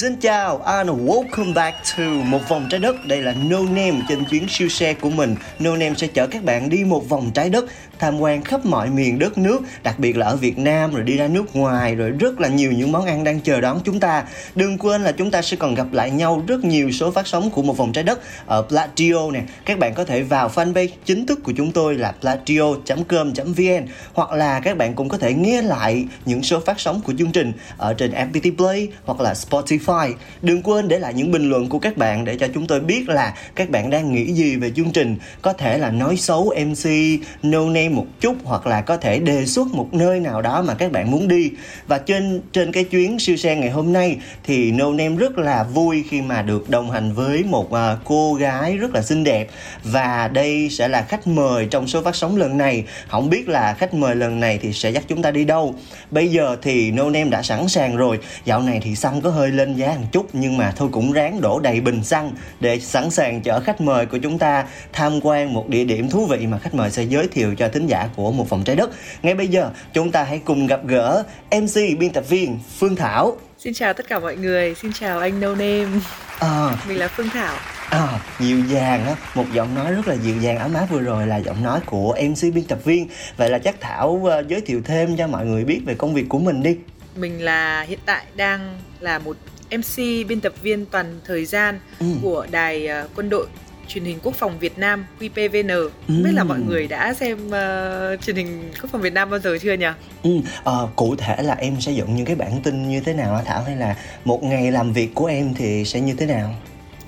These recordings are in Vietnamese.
Xin chào and welcome back to một vòng trái đất. Đây là No Name trên chuyến siêu xe của mình. No Name sẽ chở các bạn đi một vòng trái đất, tham quan khắp mọi miền đất nước, đặc biệt là ở Việt Nam rồi đi ra nước ngoài rồi rất là nhiều những món ăn đang chờ đón chúng ta. Đừng quên là chúng ta sẽ còn gặp lại nhau rất nhiều số phát sóng của một vòng trái đất ở Platio nè. Các bạn có thể vào fanpage chính thức của chúng tôi là platio.com.vn hoặc là các bạn cũng có thể nghe lại những số phát sóng của chương trình ở trên FPT Play hoặc là Spotify. Đừng quên để lại những bình luận của các bạn để cho chúng tôi biết là các bạn đang nghĩ gì về chương trình. Có thể là nói xấu MC No Name một chút hoặc là có thể đề xuất một nơi nào đó mà các bạn muốn đi. Và trên trên cái chuyến siêu xe ngày hôm nay thì No Name rất là vui khi mà được đồng hành với một à, cô gái rất là xinh đẹp và đây sẽ là khách mời trong số phát sóng lần này. Không biết là khách mời lần này thì sẽ dắt chúng ta đi đâu. Bây giờ thì No Name đã sẵn sàng rồi. Dạo này thì xăng có hơi lên giá một chút nhưng mà thôi cũng ráng đổ đầy bình xăng để sẵn sàng chở khách mời của chúng ta tham quan một địa điểm thú vị mà khách mời sẽ giới thiệu cho thính giả của một vòng trái đất. Ngay bây giờ chúng ta hãy cùng gặp gỡ MC biên tập viên Phương Thảo. Xin chào tất cả mọi người, xin chào anh No Name À, Mình là Phương Thảo à, dịu dàng á, một giọng nói rất là dịu dàng ấm áp vừa rồi là giọng nói của MC biên tập viên. Vậy là chắc Thảo ờ, giới thiệu thêm cho mọi người biết về công việc của mình đi. Mình là hiện tại đang là một MC biên tập viên toàn thời gian Ừ. của đài ờ, quân đội truyền hình quốc phòng Việt Nam QPVN Không biết là Ừ. mọi người đã xem ờ, truyền hình quốc phòng Việt Nam bao giờ chưa nhỉ? Ừ, ờ, cụ thể là em sẽ dựng những cái bản tin như thế nào hả Thảo hay là một ngày làm việc của em thì sẽ như thế nào?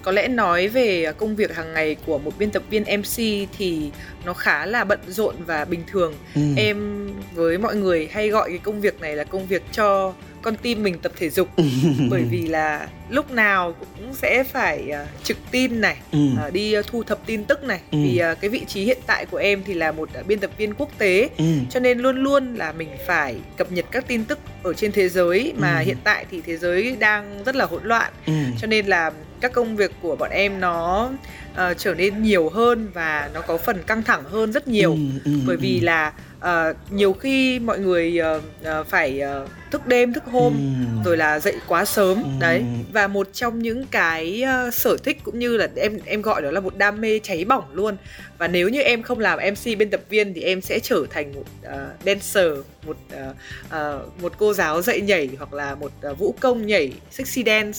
Có lẽ nói về công việc hàng ngày của một biên tập viên MC thì nó khá là bận rộn và bình thường Ừ. Em với mọi người hay gọi cái công việc này là công việc cho con tim mình tập thể dục bởi vì là lúc nào cũng sẽ phải à, trực tin này Ừ. à, đi à, thu thập tin tức này Ừ. vì à, cái vị trí hiện tại của em thì là một à, biên tập viên quốc tế Ừ. cho nên luôn luôn là mình phải cập nhật các tin tức ở trên thế giới mà Ừ. hiện tại thì thế giới đang rất là hỗn loạn Ừ. cho nên là các công việc của bọn em nó ờ, trở nên nhiều hơn và nó có phần căng thẳng hơn rất nhiều Ừ, ừ, bởi vì là ờ, nhiều khi mọi người ờ, phải ờ, thức đêm thức hôm Ừ. rồi là dậy quá sớm Ừ. đấy. Và một trong những cái ờ, sở thích cũng như là em em gọi đó là một đam mê cháy bỏng luôn. Và nếu như em không làm MC biên tập viên thì em sẽ trở thành một ờ, dancer một ờ, ờ, một cô giáo dạy nhảy hoặc là một ờ, vũ công nhảy sexy dance.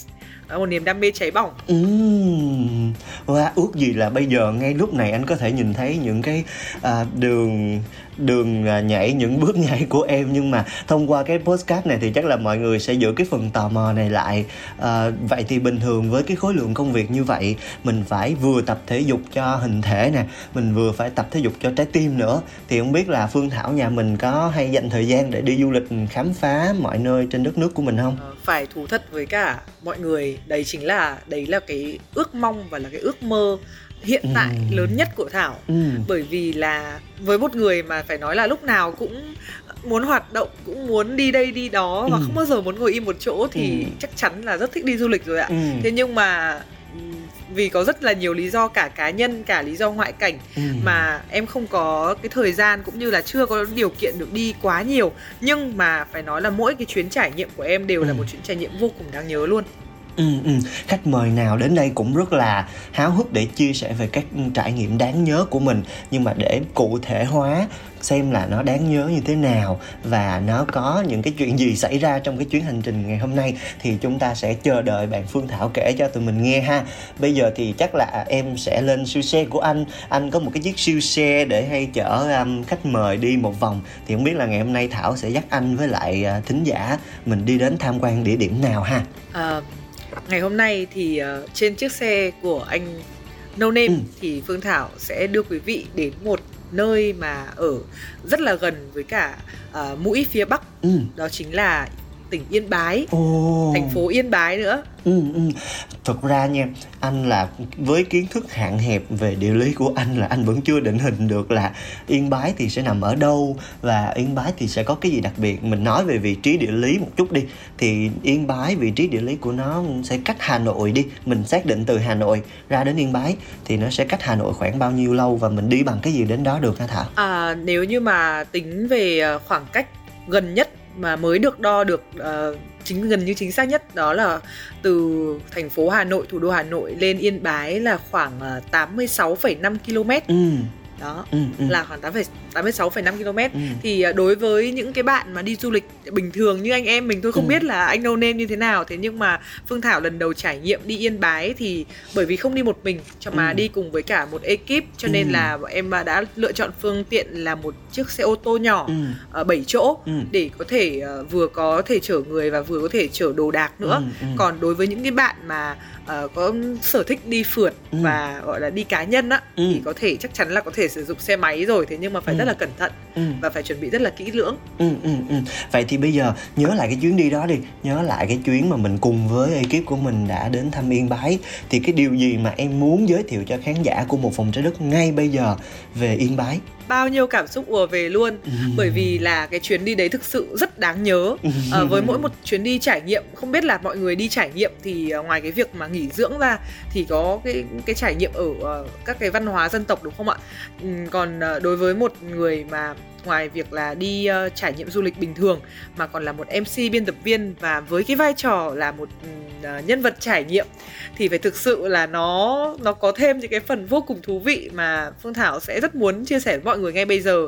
Đó, một niềm đam mê cháy bỏng. Ừm, Wow, ước gì là bây giờ ngay lúc này anh có thể nhìn thấy những cái à, đường đường à, nhảy những bước nhảy của em. Nhưng mà thông qua cái postcard này thì chắc là mọi người sẽ giữ cái phần tò mò này lại. À, vậy thì bình thường với cái khối lượng công việc như vậy mình phải vừa tập thể dục cho hình thể nè mình vừa phải tập thể dục cho trái tim nữa. Thì không biết là Phương Thảo nhà mình có hay dành thời gian để đi du lịch khám phá mọi nơi trên đất nước của mình không? Ờ, phải thú thật với cả mọi người. Đấy chính là đấy là cái ước mong và là cái ước mơ hiện tại Ừm. lớn nhất của Thảo Ừ. bởi vì là với một người mà phải nói là lúc nào cũng muốn hoạt động cũng muốn đi đây đi đó và Ừ. không bao giờ muốn ngồi im một chỗ thì Ừ. chắc chắn là rất thích đi du lịch rồi ạ Ừ. thế nhưng mà ừm, vì có rất là nhiều lý do cả cá nhân cả lý do ngoại cảnh Ừ. mà em không có cái thời gian cũng như là chưa có điều kiện được đi quá nhiều nhưng mà phải nói là mỗi cái chuyến trải nghiệm của em đều là Ừ. một chuyến trải nghiệm vô cùng đáng nhớ luôn Ừ, ừ. Khách mời nào đến đây cũng rất là háo hức để chia sẻ về các trải nghiệm đáng nhớ của mình nhưng mà để cụ thể hóa xem là nó đáng nhớ như thế nào và nó có những cái chuyện gì xảy ra trong cái chuyến hành trình ngày hôm nay thì chúng ta sẽ chờ đợi bạn Phương Thảo kể cho tụi mình nghe ha. Bây giờ thì chắc là em sẽ lên siêu xe của anh. Anh có một cái chiếc siêu xe để hay chở um, khách mời đi một vòng thì không biết là ngày hôm nay Thảo sẽ dắt anh với lại uh, thính giả mình đi đến tham quan địa điểm nào ha. à, ngày hôm nay thì ờ, trên chiếc xe của anh No Name Ừ. thì Phương Thảo sẽ đưa quý vị đến một nơi mà ở rất là gần với cả ờ, mũi phía bắc Ừ. đó chính là tỉnh Yên Bái Ồ. thành phố Yên Bái nữa Ừ, ừ. Thật ra nha, anh là với kiến thức hạn hẹp về địa lý của anh là anh vẫn chưa định hình được là Yên Bái thì sẽ nằm ở đâu và Yên Bái thì sẽ có cái gì đặc biệt. Mình nói về vị trí địa lý một chút đi. Thì Yên Bái vị trí địa lý của nó sẽ cách Hà Nội đi. Mình xác định từ Hà Nội ra đến Yên Bái thì nó sẽ cách Hà Nội khoảng bao nhiêu lâu và mình đi bằng cái gì đến đó được hả Thảo? à, nếu như mà tính về ờ, khoảng cách gần nhất mà mới được đo được uh, chính gần như chính xác nhất đó là từ thành phố Hà Nội thủ đô Hà Nội lên Yên Bái là khoảng uh, 86,5 km Ừ, đó ừ, ừ. là khoảng 8, 86,5 km Ừ. thì à, đối với những cái bạn mà đi du lịch bình thường như anh em mình tôi không Ừ. biết là anh no name như thế nào thế nhưng mà Phương Thảo lần đầu trải nghiệm đi Yên Bái thì bởi vì không đi một mình cho mà Ừ. đi cùng với cả một ekip cho nên Ừ. là em à, đã lựa chọn phương tiện là một chiếc xe ô tô nhỏ Ừ. uh, 7 chỗ Ừ. để có thể ờ, vừa có thể chở người và vừa có thể chở đồ đạc nữa Ừ, ừ. còn đối với những cái bạn mà ờ, có sở thích đi phượt Ừ. và gọi là đi cá nhân á Ừ. thì có thể chắc chắn là có thể sử dụng xe máy rồi thế nhưng mà phải Ừ. rất là cẩn thận Ừ. và phải chuẩn bị rất là kỹ lưỡng Ừ, ừ, ừ. Vậy thì bây giờ nhớ lại cái chuyến đi đó đi Nhớ lại cái chuyến mà mình cùng với ekip của mình đã đến thăm Yên Bái Thì cái điều gì mà em muốn giới thiệu cho khán giả của một phòng trái đất ngay bây giờ về Yên Bái bao nhiêu cảm xúc ùa về luôn. Ừ. bởi vì là cái chuyến đi đấy thực sự rất đáng nhớ. Ờ, với mỗi một chuyến đi trải nghiệm không biết là mọi người đi trải nghiệm thì ờ, ngoài cái việc mà nghỉ dưỡng ra thì có cái cái trải nghiệm ở ờ, các cái văn hóa dân tộc đúng không ạ? Ừm, còn đối với một người mà ngoài việc là đi uh, trải nghiệm du lịch bình thường mà còn là một MC biên tập viên và với cái vai trò là một uh, nhân vật trải nghiệm thì phải thực sự là nó nó có thêm những cái phần vô cùng thú vị mà Phương Thảo sẽ rất muốn chia sẻ với mọi người ngay bây giờ.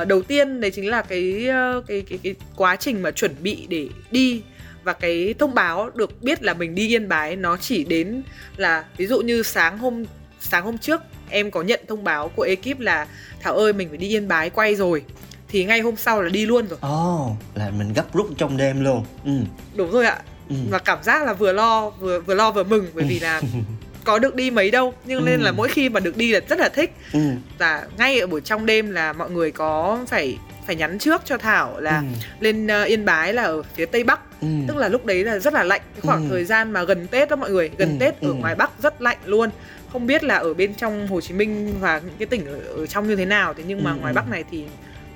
Uh, đầu tiên đấy chính là cái ờ, cái cái cái quá trình mà chuẩn bị để đi và cái thông báo được biết là mình đi Yên Bái nó chỉ đến là ví dụ như sáng hôm sáng hôm trước em có nhận thông báo của ekip là Thảo ơi mình phải đi Yên Bái quay rồi thì ngay hôm sau là đi luôn rồi. Ồ, là mình gấp rút trong đêm luôn Ừ, Đúng rồi ạ. ừ. Và cảm giác là vừa lo vừa vừa lo vừa mừng bởi vì là có được đi mấy đâu nhưng nên là Ừ. mỗi khi mà được đi là rất là thích Ừ. và ngay ở buổi trong đêm là mọi người có phải phải nhắn trước cho Thảo là Ừ. lên ờ, Yên Bái là ở phía tây bắc Ừ. tức là lúc đấy là rất là lạnh cái khoảng Ừ. thời gian mà gần Tết đó mọi người gần Ừ, Tết ở ừ. ngoài Bắc rất lạnh luôn không biết là ở bên trong Hồ Chí Minh và những cái tỉnh ở, ở trong như thế nào thế nhưng mà Ừ, ngoài ừ. Bắc này thì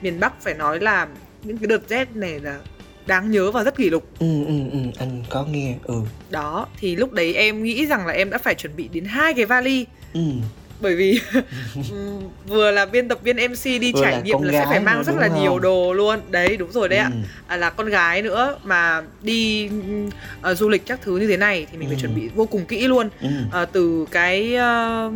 miền Bắc phải nói là những cái đợt rét này là đáng nhớ và rất kỷ lục Ừ, ừ, ừ, anh có nghe Ừ, đó thì lúc đấy em nghĩ rằng là em đã phải chuẩn bị đến hai cái vali ừ. Bởi vì ừm, vừa là biên tập viên MC đi Vừa là trải nghiệm là sẽ phải mang nữa, rất là không? nhiều đồ luôn đấy đúng rồi đấy ạ Ừ. à, là con gái nữa mà đi ờ, du lịch các thứ như thế này thì mình phải Ừ. chuẩn bị vô cùng kỹ luôn Ừ. Ờ, từ cái ờ,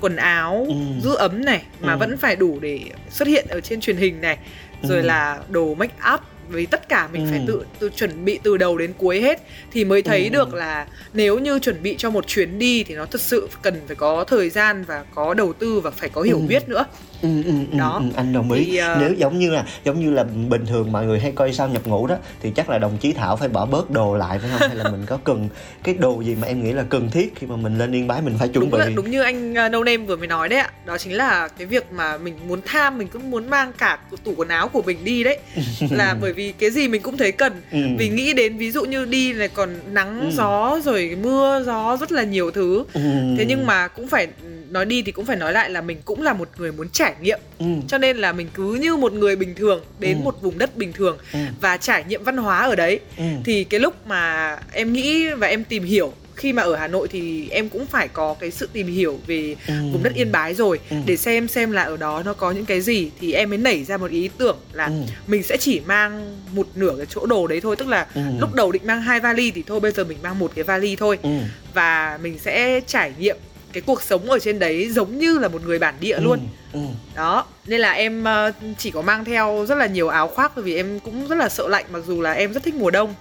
quần áo Ừ. giữ ấm này mà Ừ. vẫn phải đủ để xuất hiện ở trên truyền hình này rồi Ừ. là đồ make up với tất cả mình Ừ. phải tự tự chuẩn bị từ đầu đến cuối hết thì mới thấy Ừ. được là nếu như chuẩn bị cho một chuyến đi thì nó thật sự cần phải có thời gian và có đầu tư và phải có hiểu Ừ. biết nữa Ừ, ừ, ừ, Đó. ừ, anh đồng ý Thì, ờ, nếu giống như là giống như là bình thường mọi người hay coi sao nhập ngũ đó thì chắc là đồng chí thảo phải bỏ bớt đồ lại phải không hay là mình có cần cái đồ gì mà em nghĩ là cần thiết khi mà mình lên yên bái mình phải chuẩn đúng bị là đúng như anh uh, No Name vừa mới nói đấy ạ đó chính là cái việc mà mình muốn tham mình cũng muốn mang cả tủ quần áo của mình đi đấy là bởi vì cái gì mình cũng thấy cần Ừ. vì nghĩ đến ví dụ như đi này còn nắng Ừ. gió rồi mưa gió rất là nhiều thứ Ừ. thế nhưng mà cũng phải nói đi thì cũng phải nói lại là mình cũng là một người muốn trải nghiệm ừ. cho nên là mình cứ như một người bình thường đến Ừ. một vùng đất bình thường Ừ. và trải nghiệm văn hóa ở đấy Ừ. thì cái lúc mà em nghĩ và em tìm hiểu khi mà ở Hà Nội thì em cũng phải có cái sự tìm hiểu về Ừ. vùng đất Yên Bái rồi Ừ. để xem xem là ở đó nó có những cái gì thì em mới nảy ra một ý tưởng là Ừ. mình sẽ chỉ mang một nửa cái chỗ đồ đấy thôi tức là Ừ. lúc đầu định mang hai vali thì thôi bây giờ mình mang một cái vali thôi Ừ. và mình sẽ trải nghiệm cái cuộc sống ở trên đấy giống như là một người bản địa luôn Ừ. đó nên là em ờ, chỉ có mang theo rất là nhiều áo khoác bởi vì em cũng rất là sợ lạnh mặc dù là em rất thích mùa đông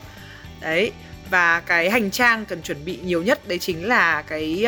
đấy và cái hành trang cần chuẩn bị nhiều nhất đấy chính là cái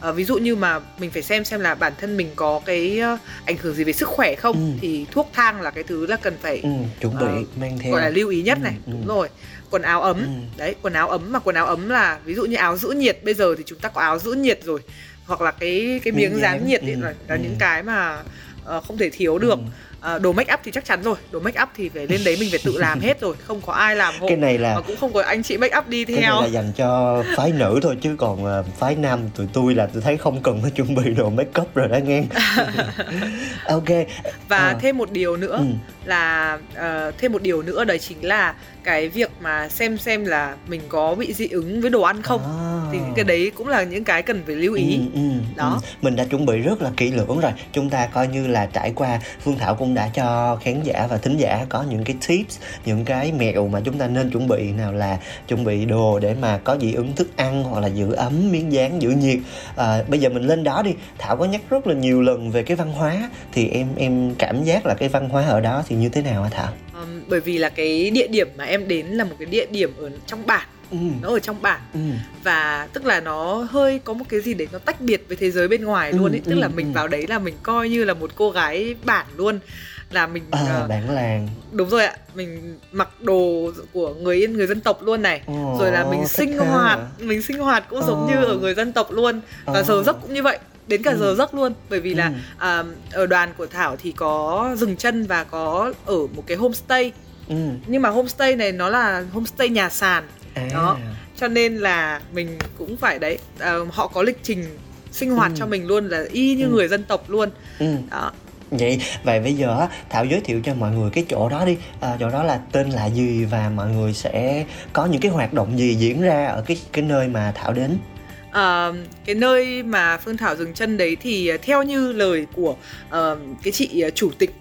ờ, ví dụ như mà mình phải xem xem là bản thân mình có cái ờ, ảnh hưởng gì về sức khỏe không Ừ. thì thuốc thang là cái thứ là cần phải Ừ. chuẩn bị Ờ, mang theo gọi là lưu ý nhất Ừ, này ừ. đúng rồi quần áo ấm Ừ. đấy quần áo ấm mà quần áo ấm là ví dụ như áo giữ nhiệt bây giờ thì chúng ta có áo giữ nhiệt rồi hoặc là cái cái Miếng dán nhiệt ấy ừ, là, là ừ. những cái mà ờ, không thể thiếu được Ừ. ờ, đồ make up thì chắc chắn rồi đồ make up thì phải lên đấy mình phải tự làm hết rồi không có ai làm hộ cái này là mà cũng không có anh chị make up đi cái này theo là dành cho phái nữ thôi chứ còn ờ, phái nam tụi tôi là tôi thấy không cần phải chuẩn bị đồ make up rồi đó nghe ok và À. thêm một điều nữa Ừ. là ờ, thêm một điều nữa đấy chính là cái việc mà xem xem là mình có bị dị ứng với đồ ăn không À. thì những cái đấy cũng là những cái cần phải lưu ý Ừ, ừ, Đó. ừ. mình đã chuẩn bị rất là kỹ lưỡng rồi chúng ta coi như là trải qua phương thảo cũng đã cho khán giả và thính giả có những cái tips những cái mẹo mà chúng ta nên chuẩn bị nào là chuẩn bị đồ để mà có dị ứng thức ăn hoặc là giữ ấm miếng dán giữ nhiệt. À, bây giờ mình lên đó đi. Thảo có nhắc rất là nhiều lần về cái văn hóa thì em em cảm giác là cái văn hóa ở đó thì như thế nào hả thảo? Bởi vì là cái địa điểm mà em đến là một cái địa điểm ở trong bản ừ. nó ở trong bản Ừ. và tức là nó hơi có một cái gì đấy nó tách biệt với thế giới bên ngoài luôn ấy Ừ, tức là ừ, mình ừ. vào đấy là mình coi như là một cô gái bản luôn là mình à, ờ, bản làng đúng rồi ạ mình mặc đồ của người yên người dân tộc luôn này Ồ, rồi là mình sinh hoạt mình sinh hoạt cũng giống Ờ. như ở người dân tộc luôn và Ờ. giờ giấc cũng như vậy đến cả Ừ. giờ giấc luôn bởi vì là Ừ. à, ở đoàn của thảo thì có dừng chân và có ở một cái homestay ừ. nhưng mà homestay này nó là homestay nhà sàn à. Đó. cho nên là mình cũng phải đấy à, họ có lịch trình sinh hoạt Ừ. cho mình luôn là y như Ừ. người dân tộc luôn Ừ. đó Vậy vậy bây giờ Thảo giới thiệu cho mọi người cái chỗ đó đi à, Chỗ đó là tên là gì và mọi người sẽ có những cái hoạt động gì diễn ra ở cái cái nơi mà Thảo đến Ờ, cái nơi mà Phương Thảo dừng chân đấy thì theo như lời của ờ, cái chị chủ tịch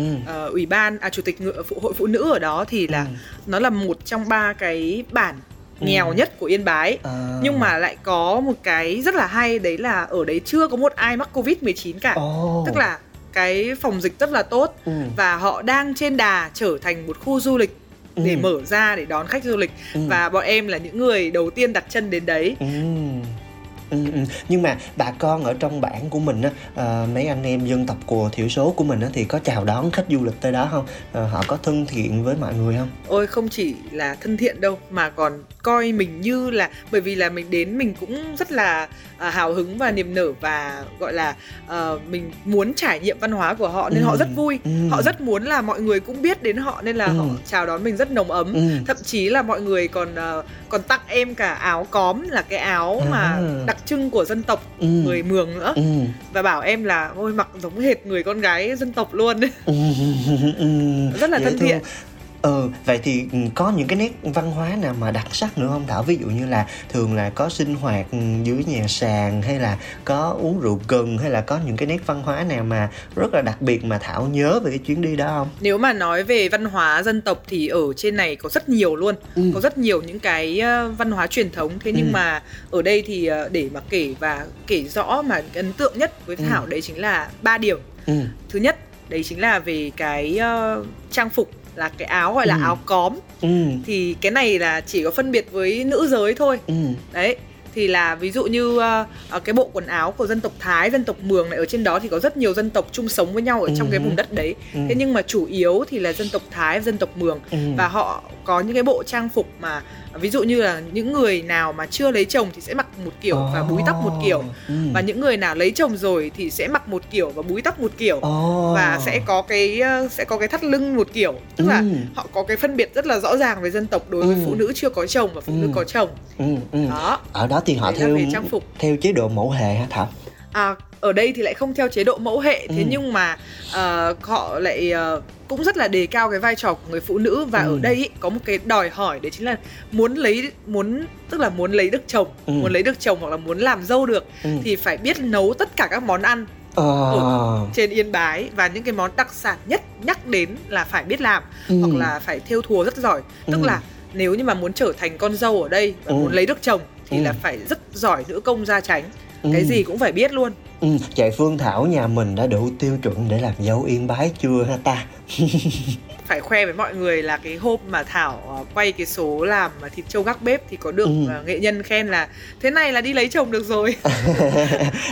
ừ. ờ, ủy ban à chủ tịch phụ hội phụ nữ ở đó thì là Ừ. nó là một trong ba cái bản Ừ. nghèo nhất của Yên Bái À. nhưng mà lại có một cái rất là hay đấy là ở đấy chưa có một ai mắc covid 19 cả Ồ. tức là cái phòng dịch rất là tốt ừ. và họ đang trên đà trở thành một khu du lịch để Ừ. mở ra để đón khách du lịch Ừ. và bọn em là những người đầu tiên đặt chân đến đấy Ừ. Ừ, ừ. nhưng mà bà con ở trong bản của mình á à, mấy anh em dân tộc của thiểu số của mình á thì có chào đón khách du lịch tới đó không à, họ có thân thiện với mọi người không ôi không chỉ là thân thiện đâu mà còn coi mình như là bởi vì là mình đến mình cũng rất là à, hào hứng và niềm nở và gọi là ờ, mình muốn trải nghiệm văn hóa của họ nên Ừ. họ rất vui Ừ. họ rất muốn là mọi người cũng biết đến họ nên là Ừ. họ chào đón mình rất nồng ấm ừ. thậm chí là mọi người còn ờ, còn tặng em cả áo cóm là cái áo mà À. đặc trưng của dân tộc Ừ. người mường nữa Ừ. và bảo em là ôi mặc giống hệt người con gái dân tộc luôn Ừ. Rất là Dễ thân thiện. Ừ, vậy thì ừ, có những cái nét văn hóa nào mà đặc sắc nữa không Thảo? Ví dụ như là thường là có sinh hoạt ừ, dưới nhà sàn hay là có uống rượu cần hay là có những cái nét văn hóa nào mà rất là đặc biệt mà Thảo nhớ về cái chuyến đi đó không? nếu mà nói về văn hóa dân tộc thì ở trên này có rất nhiều luôn Ừ. có rất nhiều những cái ờ, văn hóa truyền thống thế nhưng Ừ. mà ở đây thì ờ, để mà kể và kể rõ mà ấn tượng nhất với Ừ. thảo đấy chính là ba điểm Ừ. thứ nhất đấy chính là về cái ờ, trang phục là cái áo gọi là Ừ. áo cóm Ừ. thì cái này là chỉ có phân biệt với nữ giới thôi Ừ. đấy thì là ví dụ như ờ, cái bộ quần áo của dân tộc Thái, dân tộc Mường này ở trên đó thì có rất nhiều dân tộc chung sống với nhau ở trong Ừ. cái vùng đất đấy. Ừ. Thế nhưng mà chủ yếu thì là dân tộc Thái, dân tộc Mường Ừ. và họ có những cái bộ trang phục mà ví dụ như là những người nào mà chưa lấy chồng thì sẽ mặc một kiểu và búi tóc một kiểu Ừ. và những người nào lấy chồng rồi thì sẽ mặc một kiểu và búi tóc một kiểu Ồ. và sẽ có cái ờ, sẽ có cái thắt lưng một kiểu tức là Ừ. họ có cái phân biệt rất là rõ ràng về dân tộc đối với Ừ. phụ nữ chưa có chồng và phụ nữ có chồng đó Ở đó thì họ Đấy theo trang phục. theo chế độ mẫu hệ hả Thảo? À, ở đây thì lại không theo chế độ mẫu hệ thế nhưng mà ờ, họ lại ờ, cũng rất là đề cao cái vai trò của người phụ nữ và Ừ. ở đây ý, có một cái đòi hỏi đấy chính là muốn lấy muốn tức là muốn lấy được chồng Ừ. muốn lấy được chồng hoặc là muốn làm dâu được Ừ. thì phải biết nấu tất cả các món ăn Ờ. trên Yên Bái và những cái món đặc sản nhất nhắc đến là phải biết làm Ừ. hoặc là phải thêu thùa rất giỏi tức Ừ. là nếu như mà muốn trở thành con dâu ở đây và Ừ. muốn lấy được chồng thì Ừ. là phải rất giỏi nữ công gia tránh Ừ. cái gì cũng phải biết luôn Ừ, vậy Phương Thảo nhà mình đã đủ tiêu chuẩn để làm dấu yên bái chưa ha ta? Phải khoe với mọi người là cái hôm mà Thảo ờ, quay cái số làm thịt trâu gác bếp thì có được Ừ. ờ, nghệ nhân khen là thế này là đi lấy chồng được rồi.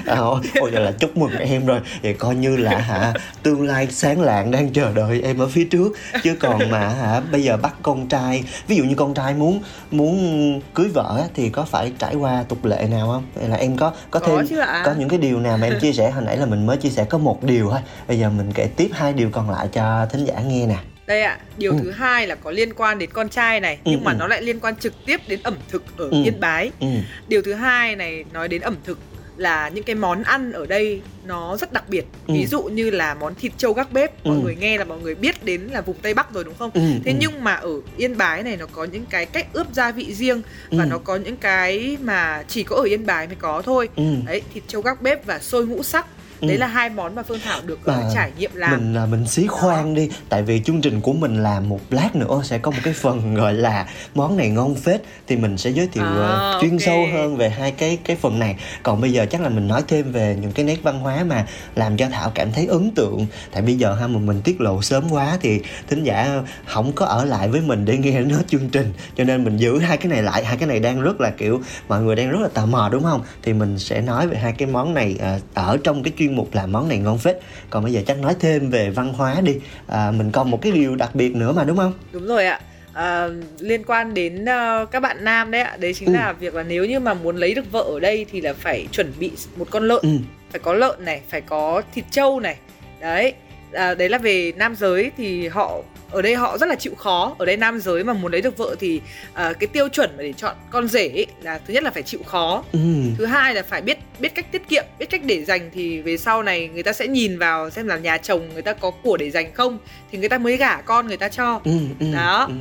à, ôi là chúc mừng em rồi vậy coi như là hả tương lai sáng lạng đang chờ đợi em ở phía trước chứ còn mà hả bây giờ bắt con trai ví dụ như con trai muốn muốn cưới vợ thì có phải trải qua tục lệ nào không hay là em có có Có thêm chứ ạ. có những cái điều nào mà em chia sẻ hồi nãy là mình mới chia sẻ có một điều thôi bây giờ mình kể tiếp hai điều còn lại cho thính giả nghe nè Đây ạ, điều Ừ. thứ hai là có liên quan đến con trai này Ừ, nhưng mà ừ. nó lại liên quan trực tiếp đến ẩm thực ở Ừ. Yên Bái. ừ Điều thứ hai này nói đến ẩm thực là những cái món ăn ở đây nó rất đặc biệt. Ừ. Ví dụ như là món thịt trâu gác bếp, mọi Ừ. người nghe là mọi người biết đến là vùng Tây Bắc rồi đúng không? ừ Thế ừ. nhưng mà ở Yên Bái này nó có những cái cách ướp gia vị riêng và Ừ. nó có những cái mà chỉ có ở Yên Bái mới có thôi. ừ. Đấy, thịt trâu gác bếp và xôi ngũ sắc. Ừ. Đấy là hai món mà Phương Thảo được ờ, trải nghiệm làm. mình là mình xí khoan đi tại vì chương trình của mình làm một lát nữa sẽ có một cái phần gọi là món này ngon phết thì mình sẽ giới thiệu À, chuyên ok. sâu hơn về hai cái cái phần này còn bây giờ chắc là mình nói thêm về những cái nét văn hóa mà làm cho thảo cảm thấy ấn tượng tại bây giờ ha mà mình tiết lộ sớm quá thì thính giả không có ở lại với mình để nghe hết chương trình cho nên mình giữ hai cái này lại hai cái này đang rất là kiểu mọi người đang rất là tò mò đúng không thì mình sẽ nói về hai cái món này ở trong cái chuyên mục là món này ngon phết còn bây giờ chắc nói thêm về văn hóa đi à, mình còn một cái điều đặc biệt nữa mà đúng không Đúng rồi ạ. À, liên quan đến ờ, các bạn nam đấy ạ, đấy chính Ừ. là việc là nếu như mà muốn lấy được vợ ở đây thì là phải chuẩn bị một con lợn, ừ phải có lợn này, phải có thịt trâu này. Đấy. À, đấy là về nam giới thì họ ở đây họ rất là chịu khó. Ở đây nam giới mà muốn lấy được vợ thì à, cái tiêu chuẩn mà để chọn con rể ấy, là thứ nhất là phải chịu khó. Ừ. Thứ hai là phải biết biết cách tiết kiệm biết cách để dành thì về sau này người ta sẽ nhìn vào xem là nhà chồng người ta có của để dành không thì người ta mới gả con người ta cho. Ừ ừ Đó. ừ.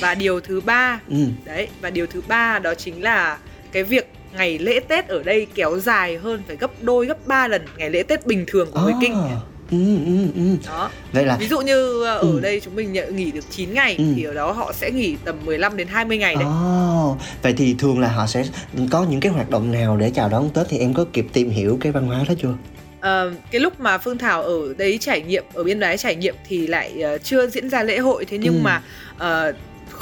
Và điều thứ ba ừ. đấy và điều thứ ba đó chính là cái việc ngày lễ tết ở đây kéo dài hơn phải gấp đôi gấp ba lần ngày lễ tết bình thường của người kinh. À, ừ ừ ừ đó vậy là ví dụ như ờ, ở Ừ. đây chúng mình nghỉ được 9 ngày Ừ. thì ở đó họ sẽ nghỉ tầm 15 đến 20 ngày đấy Ồ, vậy thì thường là họ sẽ có những cái hoạt động nào để chào đón Tết thì em có kịp tìm hiểu cái văn hóa đó chưa? Ờ, cái lúc mà Phương Thảo ở đấy trải nghiệm ở Biên Đái trải nghiệm thì lại ờ, chưa diễn ra lễ hội thế nhưng Ừ. mà ờ,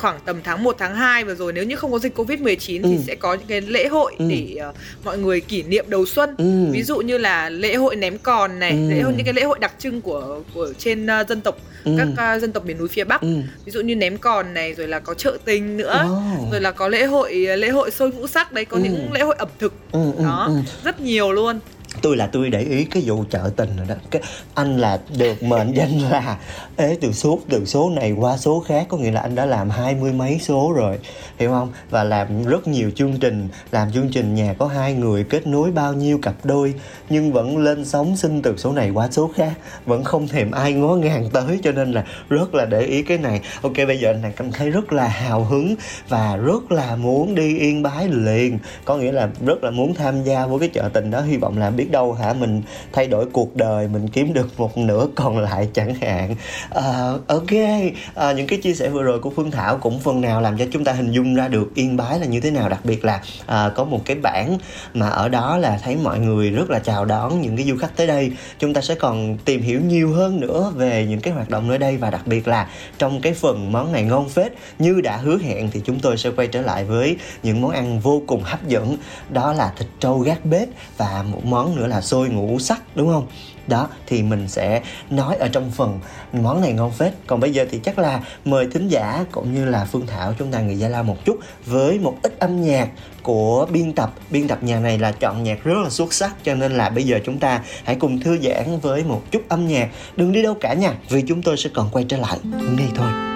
khoảng tầm tháng 1 tháng 2 vừa rồi nếu như không có dịch Covid-19 thì Ừ. sẽ có những cái lễ hội Ừ. để ờ, mọi người kỷ niệm đầu xuân. Ừ. Ví dụ như là lễ hội ném còn này, Ừ. lễ hội những cái lễ hội đặc trưng của của trên ờ, dân tộc Ừ. các ờ, dân tộc miền núi phía Bắc. Ừ. Ví dụ như ném còn này rồi là có chợ tình nữa. Ồ. Rồi là có lễ hội lễ hội xôi ngũ sắc đấy, có Ừ. những lễ hội ẩm thực Ừ, ừ, đó, ừ. rất nhiều luôn tôi là tôi để ý cái vụ chợ tình rồi đó. Cái anh là được mệnh danh là ế, từ số từ số này qua số khác. Có nghĩa là anh đã làm hai mươi mấy số rồi, hiểu không? Và làm rất nhiều chương trình. Làm chương trình nhà có hai người, kết nối bao nhiêu cặp đôi, nhưng vẫn lên sóng xin từ số này qua số khác. Vẫn không thèm ai ngó ngàng tới, cho nên là rất là để ý cái này. Ok, bây giờ anh này cảm thấy rất là hào hứng và rất là muốn đi yên bái liền. Có nghĩa là rất là muốn tham gia với cái chợ tình đó. Hy vọng là biết đâu hả? Mình thay đổi cuộc đời mình kiếm được một nửa còn lại chẳng hạn. Uh, ok. Uh, những cái chia sẻ vừa rồi của phương thảo cũng phần nào làm cho chúng ta hình dung ra được yên bái là như thế nào. Đặc biệt là uh, có một cái bảng mà ở đó là thấy mọi người rất là chào đón những cái du khách tới đây. Chúng ta sẽ còn tìm hiểu nhiều hơn nữa về những cái hoạt động nơi đây và đặc biệt là trong cái phần món này ngon phết như đã hứa hẹn thì chúng tôi sẽ quay trở lại với những món ăn vô cùng hấp dẫn. Đó là thịt trâu gác bếp và một món nữa là xôi ngũ sắc, đúng không? Đó, thì mình sẽ nói ở trong phần món này ngon phết. Còn bây giờ thì chắc là mời thính giả cũng như là phương thảo chúng ta nghỉ Gia lao một chút với một ít âm nhạc của biên tập. Biên tập nhà này là chọn nhạc rất là xuất sắc, cho nên là bây giờ chúng ta hãy cùng thư giãn với một chút âm nhạc. Đừng đi đâu cả nha, vì chúng tôi sẽ còn quay trở lại ngay thôi.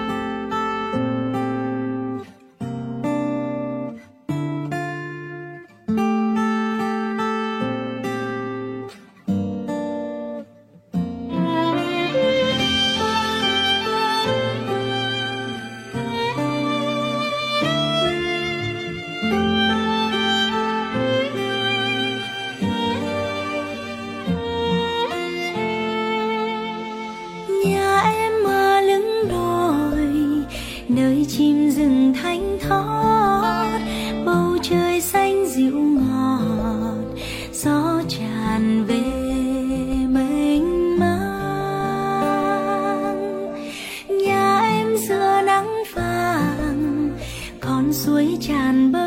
Tuhan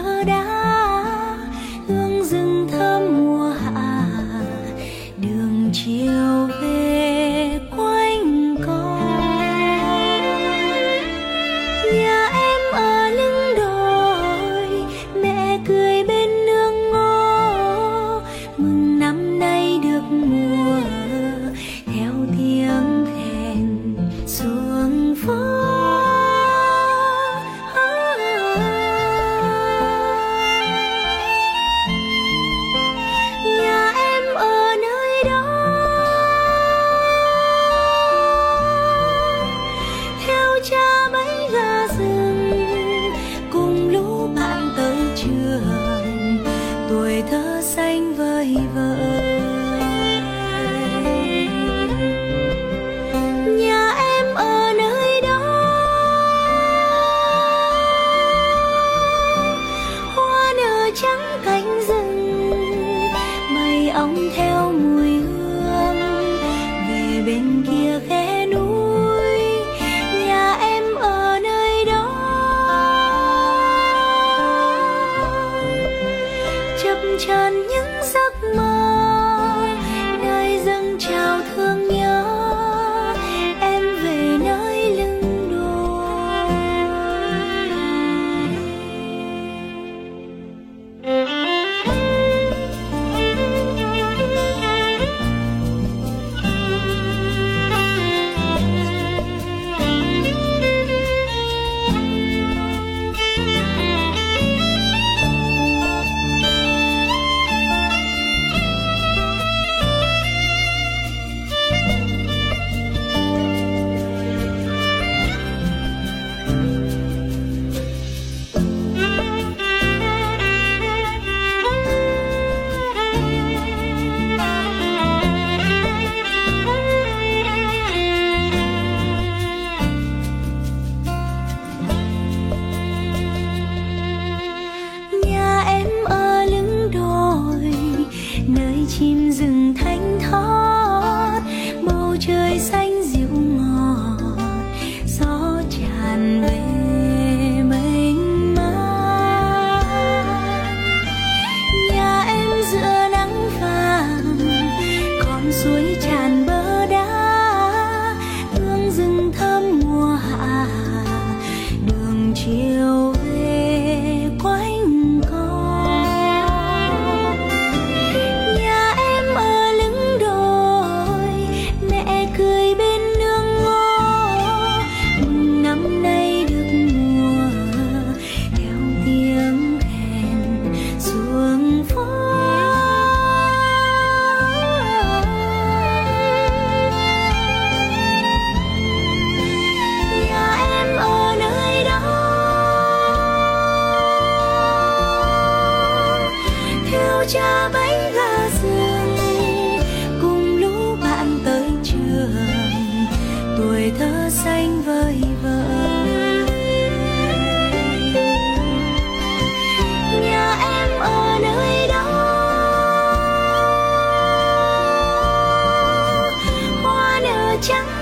hoa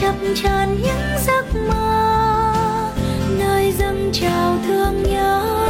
chập tràn những giấc mơ nơi dâng trào thương nhớ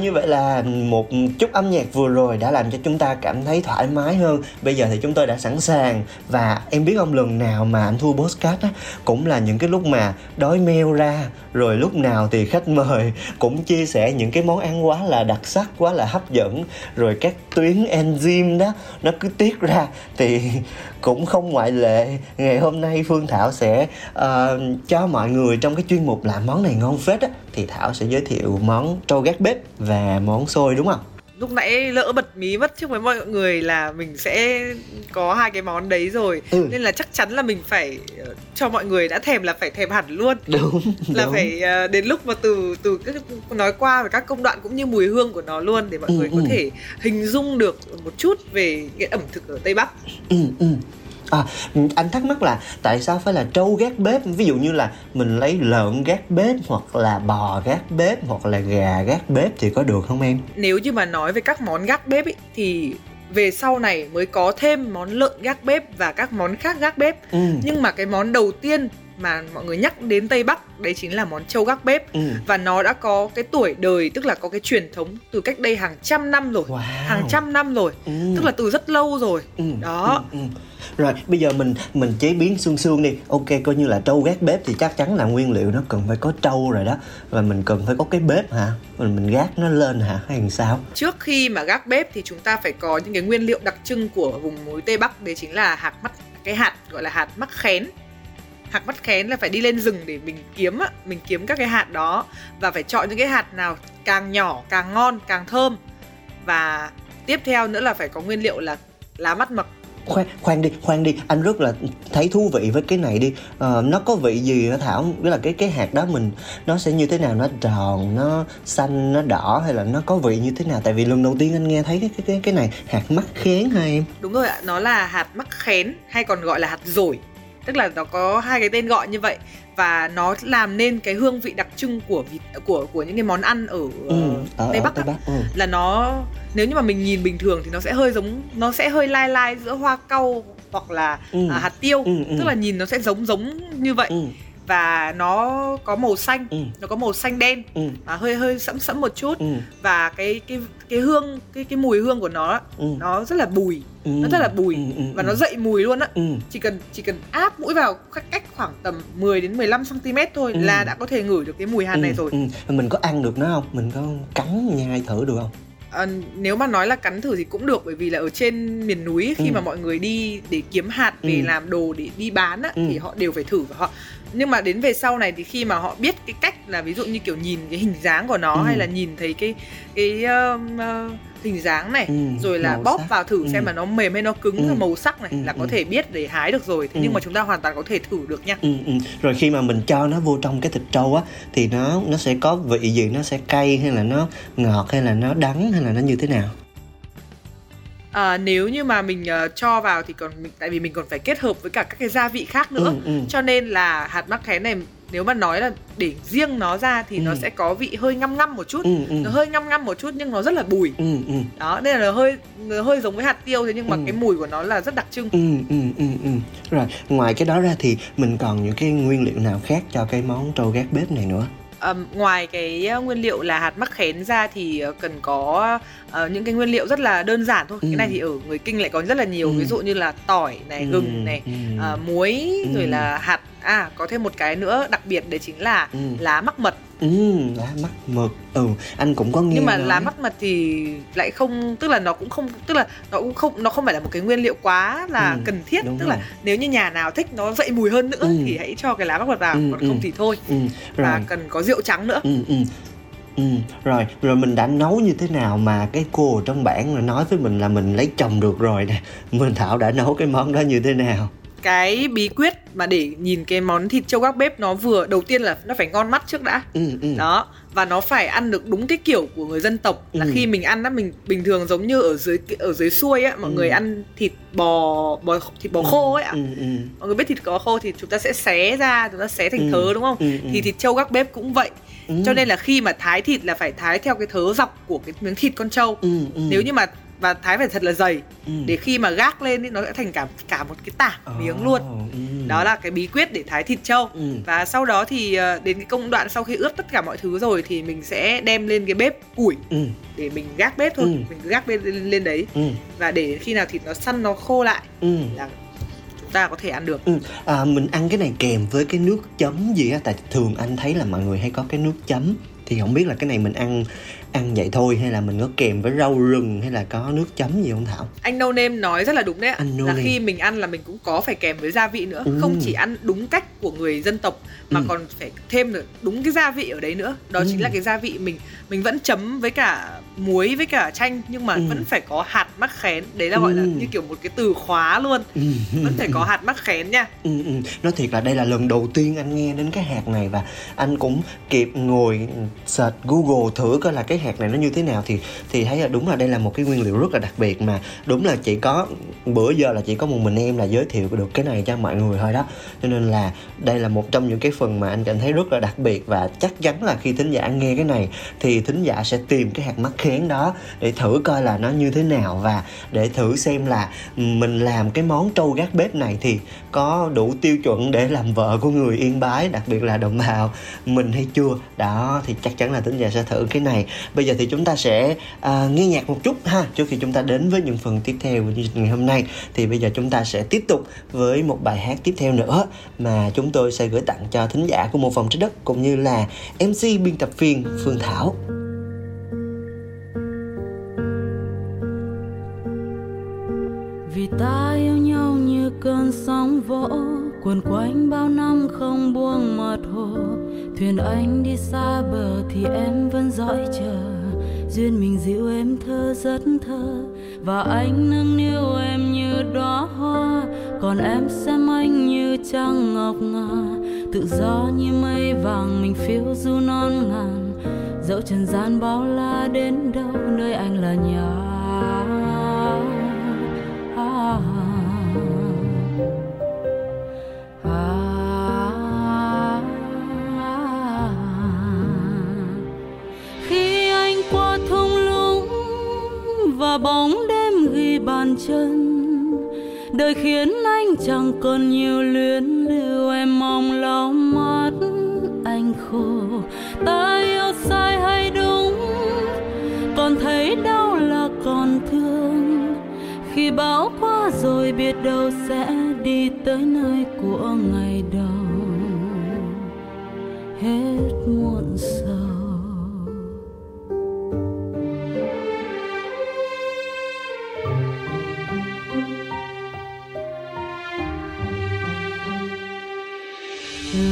Như vậy là một chút âm nhạc vừa rồi đã làm cho chúng ta cảm thấy thoải mái hơn. Bây giờ thì chúng tôi đã sẵn sàng Và em biết không lần nào mà anh thua postcard á Cũng là những cái lúc mà đói meo ra Rồi lúc nào thì khách mời cũng chia sẻ những cái món ăn quá là đặc sắc, quá là hấp dẫn Rồi các tuyến enzyme đó nó cứ tiết ra Thì cũng không ngoại lệ. Ngày hôm nay Phương Thảo sẽ uh, cho mọi người trong cái chuyên mục làm món này ngon phết á thì Thảo sẽ giới thiệu món trâu gác bếp và món xôi đúng không? lúc nãy lỡ bật mí mất trước với mọi người là mình sẽ có hai cái món đấy rồi Ừ. nên là chắc chắn là mình phải ờ, cho mọi người đã thèm là phải thèm hẳn luôn Đúng, là đúng. phải ờ, đến lúc mà từ từ cái nói qua về các công đoạn cũng như mùi hương của nó luôn để mọi Ừ, người có ừ. thể hình dung được một chút về cái ẩm thực ở Tây Bắc ừ, ừ. À, anh thắc mắc là tại sao phải là trâu gác bếp? Ví dụ như là mình lấy lợn gác bếp hoặc là bò gác bếp hoặc là gà gác bếp thì có được không em? Nếu như mà nói về các món gác bếp ý, thì về sau này mới có thêm món lợn gác bếp và các món khác gác bếp. Ừ, nhưng mà cái món đầu tiên mà mọi người nhắc đến Tây Bắc đấy chính là món trâu gác bếp. Ừ. và nó đã có cái tuổi đời tức là có cái truyền thống từ cách đây hàng trăm năm rồi. Wow. hàng trăm năm rồi. Ừ. tức là từ rất lâu rồi. Ừ, đó. ừ, ừ. rồi bây giờ mình mình chế biến xương xương đi. Ok coi như là trâu gác bếp thì chắc chắn là nguyên liệu nó cần phải có trâu rồi đó. Và mình cần phải có cái bếp hả? Mình mình gác nó lên hả? Hay làm sao? Trước khi mà gác bếp thì chúng ta phải có những cái nguyên liệu đặc trưng của vùng núi Tây Bắc. Đấy chính là hạt mắt cái hạt gọi là hạt mắc khén hạt mắt khén là phải đi lên rừng để mình kiếm á mình kiếm các cái hạt đó và phải chọn những cái hạt nào càng nhỏ càng ngon càng thơm. Và tiếp theo nữa là phải có nguyên liệu là lá mắt mật khoan khoan đi khoan đi. Anh rất là thấy thú vị với cái này đi. Ờ, nó có vị gì hả thảo? Nghĩa là cái cái hạt đó mình nó sẽ như thế nào? Nó tròn nó xanh nó đỏ hay là nó có vị như thế nào? Tại vì lần đầu tiên anh nghe thấy cái cái cái, cái này hạt mắt khén hả em Đúng rồi ạ, nó là hạt mắc khén hay còn gọi là hạt dổi. Tức là nó có hai cái tên gọi như vậy và nó làm nên cái hương vị đặc trưng của vịt của của những cái món ăn ở, ừ, ờ, ở, Tây ở Bắc. tây á. bắc ừ. Là nó nếu như mà mình nhìn bình thường thì nó sẽ hơi giống nó sẽ hơi lai lai giữa hoa cau hoặc là Ừ. à, hạt tiêu. Ừ, ừ. Tức là nhìn nó sẽ giống giống như vậy Ừ, và nó có màu xanh, ừ, nó có màu xanh đen ừ, và hơi hơi sẫm sẫm một chút ừ, và cái cái cái hương cái cái mùi hương của nó ừ. nó rất là bùi, Ừ, nó rất là bùi ừ, ừ, và ừ. nó dậy mùi luôn á ừ. chỉ cần chỉ cần áp mũi vào cách cách khoảng tầm 10 đến 15 cm thôi Ừ. là đã có thể ngửi được cái mùi hạt này rồi. ừ. mình có ăn được nó không mình có cắn nhai thử được không Ờ, nếu mà nói là cắn thử thì cũng được bởi vì là ở trên miền núi khi Ừ. mà mọi người đi để kiếm hạt về Ừ. làm đồ để đi bán á, Ừ. thì họ đều phải thử và họ nhưng mà đến về sau này thì khi mà họ biết cái cách là ví dụ như kiểu nhìn cái hình dáng của nó Ừ. hay là nhìn thấy cái cái um, uh, hình dáng này Ừ, rồi là màu bóp sắc. vào thử Ừ. xem là nó mềm hay nó cứng Ừ. màu sắc này Ừ, là có ừ. thể biết để hái được rồi thế Ừ. nhưng mà chúng ta hoàn toàn có thể thử được nha ừ, ừ. rồi khi mà mình cho nó vô trong cái thịt trâu á thì nó nó sẽ có vị gì nó sẽ cay hay là nó ngọt hay là nó đắng hay là nó như thế nào À, nếu như mà mình ờ, cho vào thì còn mình tại vì mình còn phải kết hợp với cả các cái gia vị khác nữa Ừ, ừ. cho nên là hạt mắc khén này nếu mà nói là để riêng nó ra thì Ừ. nó sẽ có vị hơi ngăm ngăm một chút ừ, ừ. nó hơi ngăm ngăm một chút nhưng nó rất là bùi ừ, ừ. đó nên là nó hơi nó hơi giống với hạt tiêu thế nhưng mà Ừ. cái mùi của nó là rất đặc trưng Ừ, ừ, ừ, ừ. Rồi, ngoài cái đó ra thì mình còn những cái nguyên liệu nào khác cho cái món trâu gác bếp này nữa? Ờm, ngoài cái ờ, nguyên liệu là hạt mắc khén ra thì ờ, cần có ờ, những cái nguyên liệu rất là đơn giản thôi Ừ. cái này thì ở người kinh lại có rất là nhiều Ừ. ví dụ như là tỏi này Ừ, gừng này ừ. ờ, muối rồi Ừ. là hạt à có thêm một cái nữa đặc biệt đấy chính là Ừ. lá mắc mật Ừ, lá mắt mực. Ừ, anh cũng có nghe nhưng mà nói. lá mắc mật thì lại không tức là nó cũng không tức là nó cũng không nó không phải là một cái nguyên liệu quá là Ừ, cần thiết tức rồi. là nếu như nhà nào thích nó dậy mùi hơn nữa Ừ. thì hãy cho cái lá mắc mật vào Ừ, còn ừ. không thì thôi Ừ, rồi. và cần có rượu trắng nữa Ừ, ừ. Ừ, rồi, rồi mình đã nấu như thế nào mà cái cô ở trong bản nói với mình là mình lấy chồng được rồi nè Mình Thảo đã nấu cái món đó như thế nào? Cái bí quyết mà để nhìn cái món thịt trâu gác bếp nó vừa đầu tiên là nó phải ngon mắt trước đã Ừ, ừ. đó và nó phải ăn được đúng cái kiểu của người dân tộc là Ừ. khi mình ăn á mình bình thường giống như ở dưới ở dưới xuôi á mọi Ừ. người ăn thịt bò bò thịt bò khô ấy ạ Ừ, ừ. mọi người biết thịt bò khô thì chúng ta sẽ xé ra chúng ta xé thành Ừ. thớ đúng không Ừ, ừ. thì thịt trâu gác bếp cũng vậy Ừ. cho nên là khi mà thái thịt là phải thái theo cái thớ dọc của cái miếng thịt con trâu Ừ, ừ. nếu như mà và thái phải thật là dày. Ừ. để khi mà gác lên thì nó sẽ thành cả cả một cái tảng miếng luôn. ừ. đó là cái bí quyết để thái thịt trâu. Ừ. và sau đó thì ờ, đến cái công đoạn sau khi ướp tất cả mọi thứ rồi thì mình sẽ đem lên cái bếp củi ừ. để mình gác bếp thôi. Ừ. mình cứ gác bếp lên, lên đấy. Ừ. Và để khi nào thịt nó săn nó khô lại ừ. là chúng ta có thể ăn được. Ừ, à, mình ăn cái này kèm với cái nước chấm gì á? Tại thường anh thấy là mọi người hay có cái nước chấm. Thì không biết là cái này mình ăn ăn vậy thôi hay là mình có kèm với rau rừng hay là có nước chấm gì không Thảo? anh No Name nói rất là đúng đấy ạ Anh No là Name. khi mình ăn là mình cũng có phải kèm với gia vị nữa Ừ. không chỉ ăn đúng cách của người dân tộc mà Ừ. còn phải thêm được đúng cái gia vị ở đấy nữa đó Ừ. chính là cái gia vị mình mình vẫn chấm với cả muối với cả chanh nhưng mà Ừ. vẫn phải có hạt mắc khén đấy là gọi là Ừ. như kiểu một cái từ khóa luôn Ừ. vẫn phải có hạt mắc khén nha Ừ, ừ. Nói thiệt là đây là lần đầu tiên anh nghe đến cái hạt này và anh cũng kịp ngồi search Google thử coi là cái hạt này nó như thế nào thì thì thấy là đúng là đây là một cái nguyên liệu rất là đặc biệt mà đúng là chỉ có bữa giờ là chỉ có một mình em là giới thiệu được cái này cho mọi người thôi đó cho nên là đây là một trong những cái phần mà anh cảm thấy rất là đặc biệt và chắc chắn là khi thính giả nghe cái này thì thính giả sẽ tìm cái hạt mắc khén đó để thử coi là nó như thế nào. Và để thử xem là ừ, mình làm cái món trâu gác bếp này thì có đủ tiêu chuẩn để làm vợ của người yên bái đặc biệt là đồng bào mình hay chưa? Đó thì chắc chắn là tính giả sẽ thử cái này. Bây giờ thì chúng ta sẽ à, nghe nhạc một chút ha trước khi chúng ta đến với những phần tiếp theo của chương trình ngày hôm nay. Thì bây giờ chúng ta sẽ tiếp tục với một bài hát tiếp theo nữa mà chúng tôi sẽ gửi tặng cho thính giả của một phòng trái đất cũng như là MC biên tập viên Phương Thảo. Vì ta yêu nhau như cơn sóng vỗ cuồn quanh bao năm không buông mặt hồ. Thuyền anh đi xa bờ thì em vẫn dõi chờ. Duyên mình dịu em thơ rất thơ, và anh nâng niu em như đóa hoa. Còn em xem anh như trăng ngọc ngà, tự do như mây vàng mình phiêu du non ngàn. Dẫu trần gian bao la đến đâu, nơi anh là nhà chân. Đời khiến anh chẳng còn nhiều luyến lưu, em mong lau mắt anh khổ ta yêu sai hay đúng, còn thấy đau là còn thương. Khi bão qua rồi biết đâu sẽ đi tới nơi của ngày đầu. Hết muộn sầu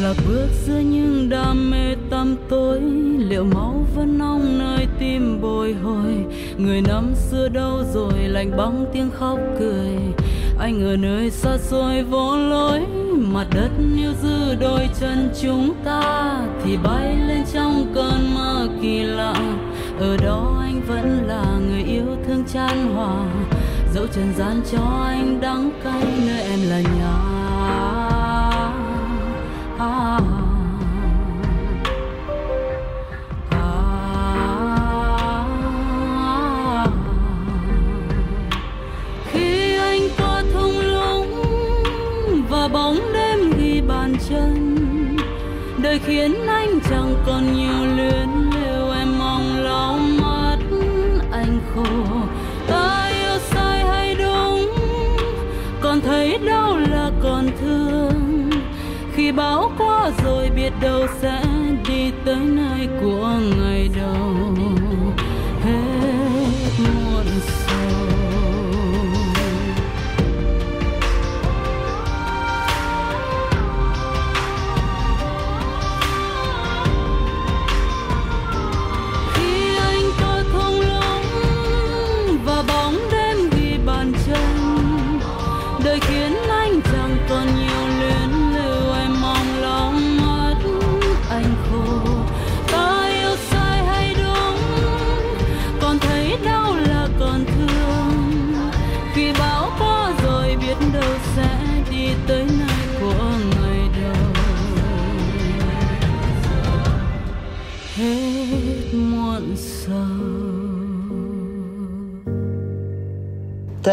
là bước giữa những đam mê tăm tối. Liệu máu vẫn nóng nơi tim bồi hồi? Người năm xưa đâu rồi lạnh băng tiếng khóc cười? Anh ở nơi xa xôi vô lối, mặt đất níu giữ đôi chân chúng ta. Thì bay lên trong cơn mơ kỳ lạ. Ở đó anh vẫn là người yêu thương chan hòa. Dẫu trần gian cho anh đắng cay, nơi em là nhà khiến anh chẳng còn nhiều luyến lưu. Em mong lau mắt anh khô ta yêu sai hay đúng, còn thấy khi bão qua rồi biết đâu sẽ đi tới nơi của ngày đầu.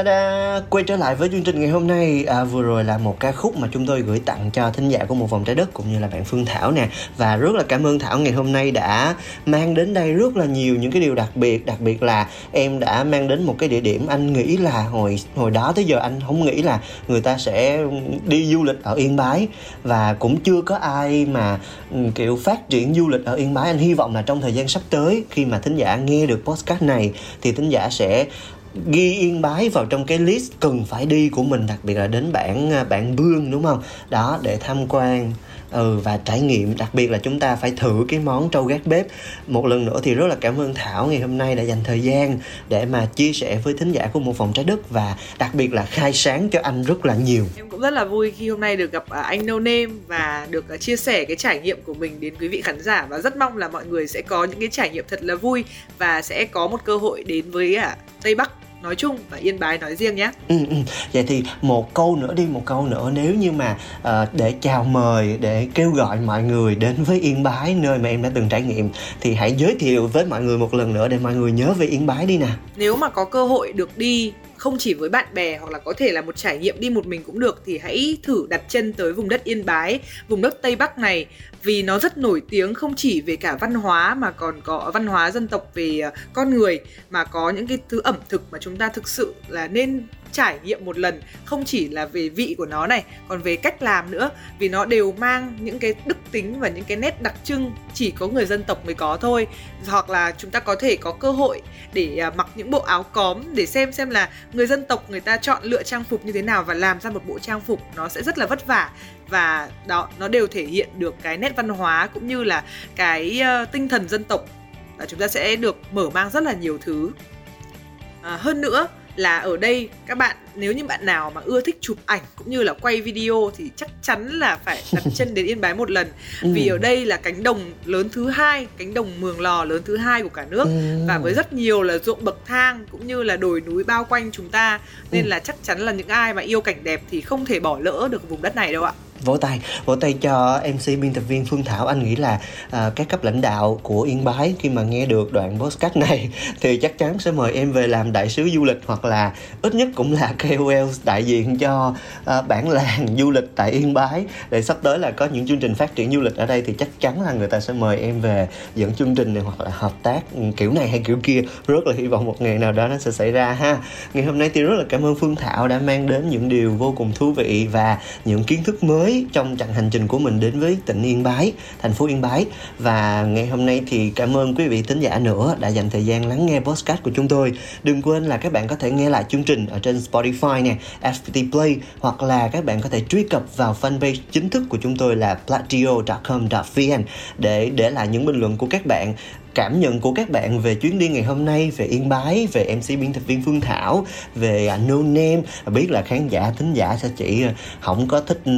Ta-da! Quay trở lại với chương trình ngày hôm nay. À, Vừa rồi là một ca khúc mà chúng tôi gửi tặng cho thính giả của Một Vòng Trái Đất Cũng như là bạn Phương Thảo nè. Và rất là cảm ơn Thảo ngày hôm nay đã mang đến đây rất là nhiều những cái điều đặc biệt. Đặc biệt là em đã mang đến một cái địa điểm anh nghĩ là hồi hồi đó tới giờ anh không nghĩ là người ta sẽ đi du lịch ở Yên Bái. Và cũng chưa có ai mà ừ, kiểu phát triển du lịch ở Yên Bái. Anh hy vọng là trong thời gian sắp tới khi mà thính giả nghe được podcast này Thì thính giả sẽ ghi yên bái vào trong cái list cần phải đi của mình, đặc biệt là đến bản à, bản bương, đúng không? Đó, để tham quan ừ và trải nghiệm. Đặc biệt là chúng ta phải thử cái món trâu gác bếp. Một lần nữa thì rất là cảm ơn thảo ngày hôm nay đã dành thời gian để mà chia sẻ với thính giả của một phòng trái đất và đặc biệt là khai sáng cho anh rất là nhiều. Em cũng rất là vui khi hôm nay được gặp à, anh No Name và được à, chia sẻ cái trải nghiệm của mình đến quý vị khán giả. Và rất mong là mọi người sẽ có những cái trải nghiệm thật là vui và sẽ có một cơ hội đến với Tây Bắc nói chung và Yên Bái nói riêng nhé. Ừ, ừ. Vậy thì một câu nữa đi, một câu nữa nếu như mà uh, để chào mời, để kêu gọi mọi người đến với Yên Bái nơi mà em đã từng trải nghiệm thì hãy giới thiệu với mọi người một lần nữa để mọi người nhớ về Yên Bái đi nè. Nếu mà có cơ hội được đi không chỉ với bạn bè hoặc là có thể là một trải nghiệm đi một mình cũng được thì hãy thử đặt chân tới vùng đất Yên Bái, vùng đất Tây Bắc này. Vì nó rất nổi tiếng không chỉ về cả văn hóa mà còn có văn hóa dân tộc về ờ, con người mà có những cái thứ ẩm thực mà chúng ta thực sự là nên trải nghiệm một lần không chỉ là về vị của nó này còn về cách làm nữa. Vì nó đều mang những cái đức tính và những cái nét đặc trưng chỉ có người dân tộc mới có thôi. Hoặc là chúng ta có thể có cơ hội để à, mặc những bộ áo cóm để xem xem là người dân tộc người ta chọn lựa trang phục như thế nào và làm ra một bộ trang phục nó sẽ rất là vất vả. Và đó nó đều thể hiện được cái nét văn hóa cũng như là cái uh, tinh thần dân tộc. Là chúng ta sẽ được mở mang rất là nhiều thứ. À, hơn nữa là ở đây các bạn nếu như bạn nào mà ưa thích chụp ảnh cũng như là quay video thì chắc chắn là phải đặt chân đến Yên Bái một lần ừ. vì ở đây là cánh đồng lớn thứ hai cánh đồng Mường Lò lớn thứ hai của cả nước ừ. và với rất nhiều là ruộng bậc thang cũng như là đồi núi bao quanh chúng ta nên ừ. là chắc chắn là những ai mà yêu cảnh đẹp thì không thể bỏ lỡ được vùng đất này đâu ạ vỗ tay vỗ tay cho mc biên tập viên phương thảo. Anh nghĩ là à, các cấp lãnh đạo của yên bái khi mà nghe được đoạn podcast này thì chắc chắn sẽ mời em về làm đại sứ du lịch hoặc là ít nhất cũng là KOL đại diện cho à, bản làng du lịch tại yên bái. Để sắp tới là có những chương trình phát triển du lịch ở đây thì chắc chắn là người ta sẽ mời em về dẫn chương trình này hoặc là hợp tác kiểu này hay kiểu kia. Rất là hy vọng một ngày nào đó nó sẽ xảy ra ha. Ngày hôm nay thì rất là cảm ơn phương thảo đã mang đến những điều vô cùng thú vị và những kiến thức mới trong chặng hành trình của mình đến với tỉnh Yên Bái, thành phố Yên Bái và ngày hôm nay thì cảm ơn quý vị thính giả nữa đã dành thời gian lắng nghe podcast của chúng tôi. Đừng quên là các bạn có thể nghe lại chương trình ở trên Spotify nè, FPT Play hoặc là các bạn có thể truy cập vào fanpage chính thức của chúng tôi là platio.com.vn để để lại những bình luận của các bạn cảm nhận của các bạn về chuyến đi ngày hôm nay về Yên Bái về MC biên tập viên Phương Thảo về uh, No Name. Biết là khán giả thính giả sẽ chỉ à, không có thích ừ,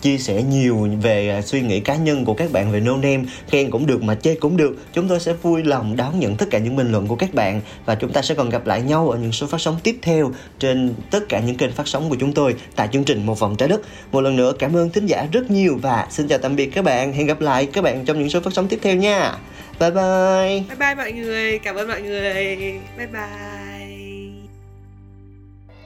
chia sẻ nhiều về à, suy nghĩ cá nhân của các bạn về No Name. Khen cũng được mà chê cũng được. Chúng tôi sẽ vui lòng đón nhận tất cả những bình luận của các bạn và chúng ta sẽ còn gặp lại nhau ở những số phát sóng tiếp theo trên tất cả những kênh phát sóng của chúng tôi tại chương trình một vòng trái đất. Một lần nữa cảm ơn thính giả rất nhiều và xin chào tạm biệt các bạn. Hẹn gặp lại các bạn trong những số phát sóng tiếp theo nha. Bye bye. Bye bye mọi người. Cảm ơn mọi người. Bye bye.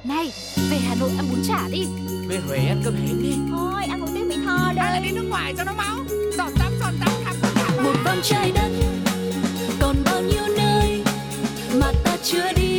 Này, về Hà Nội ăn bún chả đi. Về Huế ăn cơm hến đi. Thôi, ăn một tiếng mì thò đây. Hay là đi nước ngoài cho nó máu. giòn tắm, giòn tắm, khắp khắp. Một vòng trái đất còn bao nhiêu nơi mà ta chưa đi.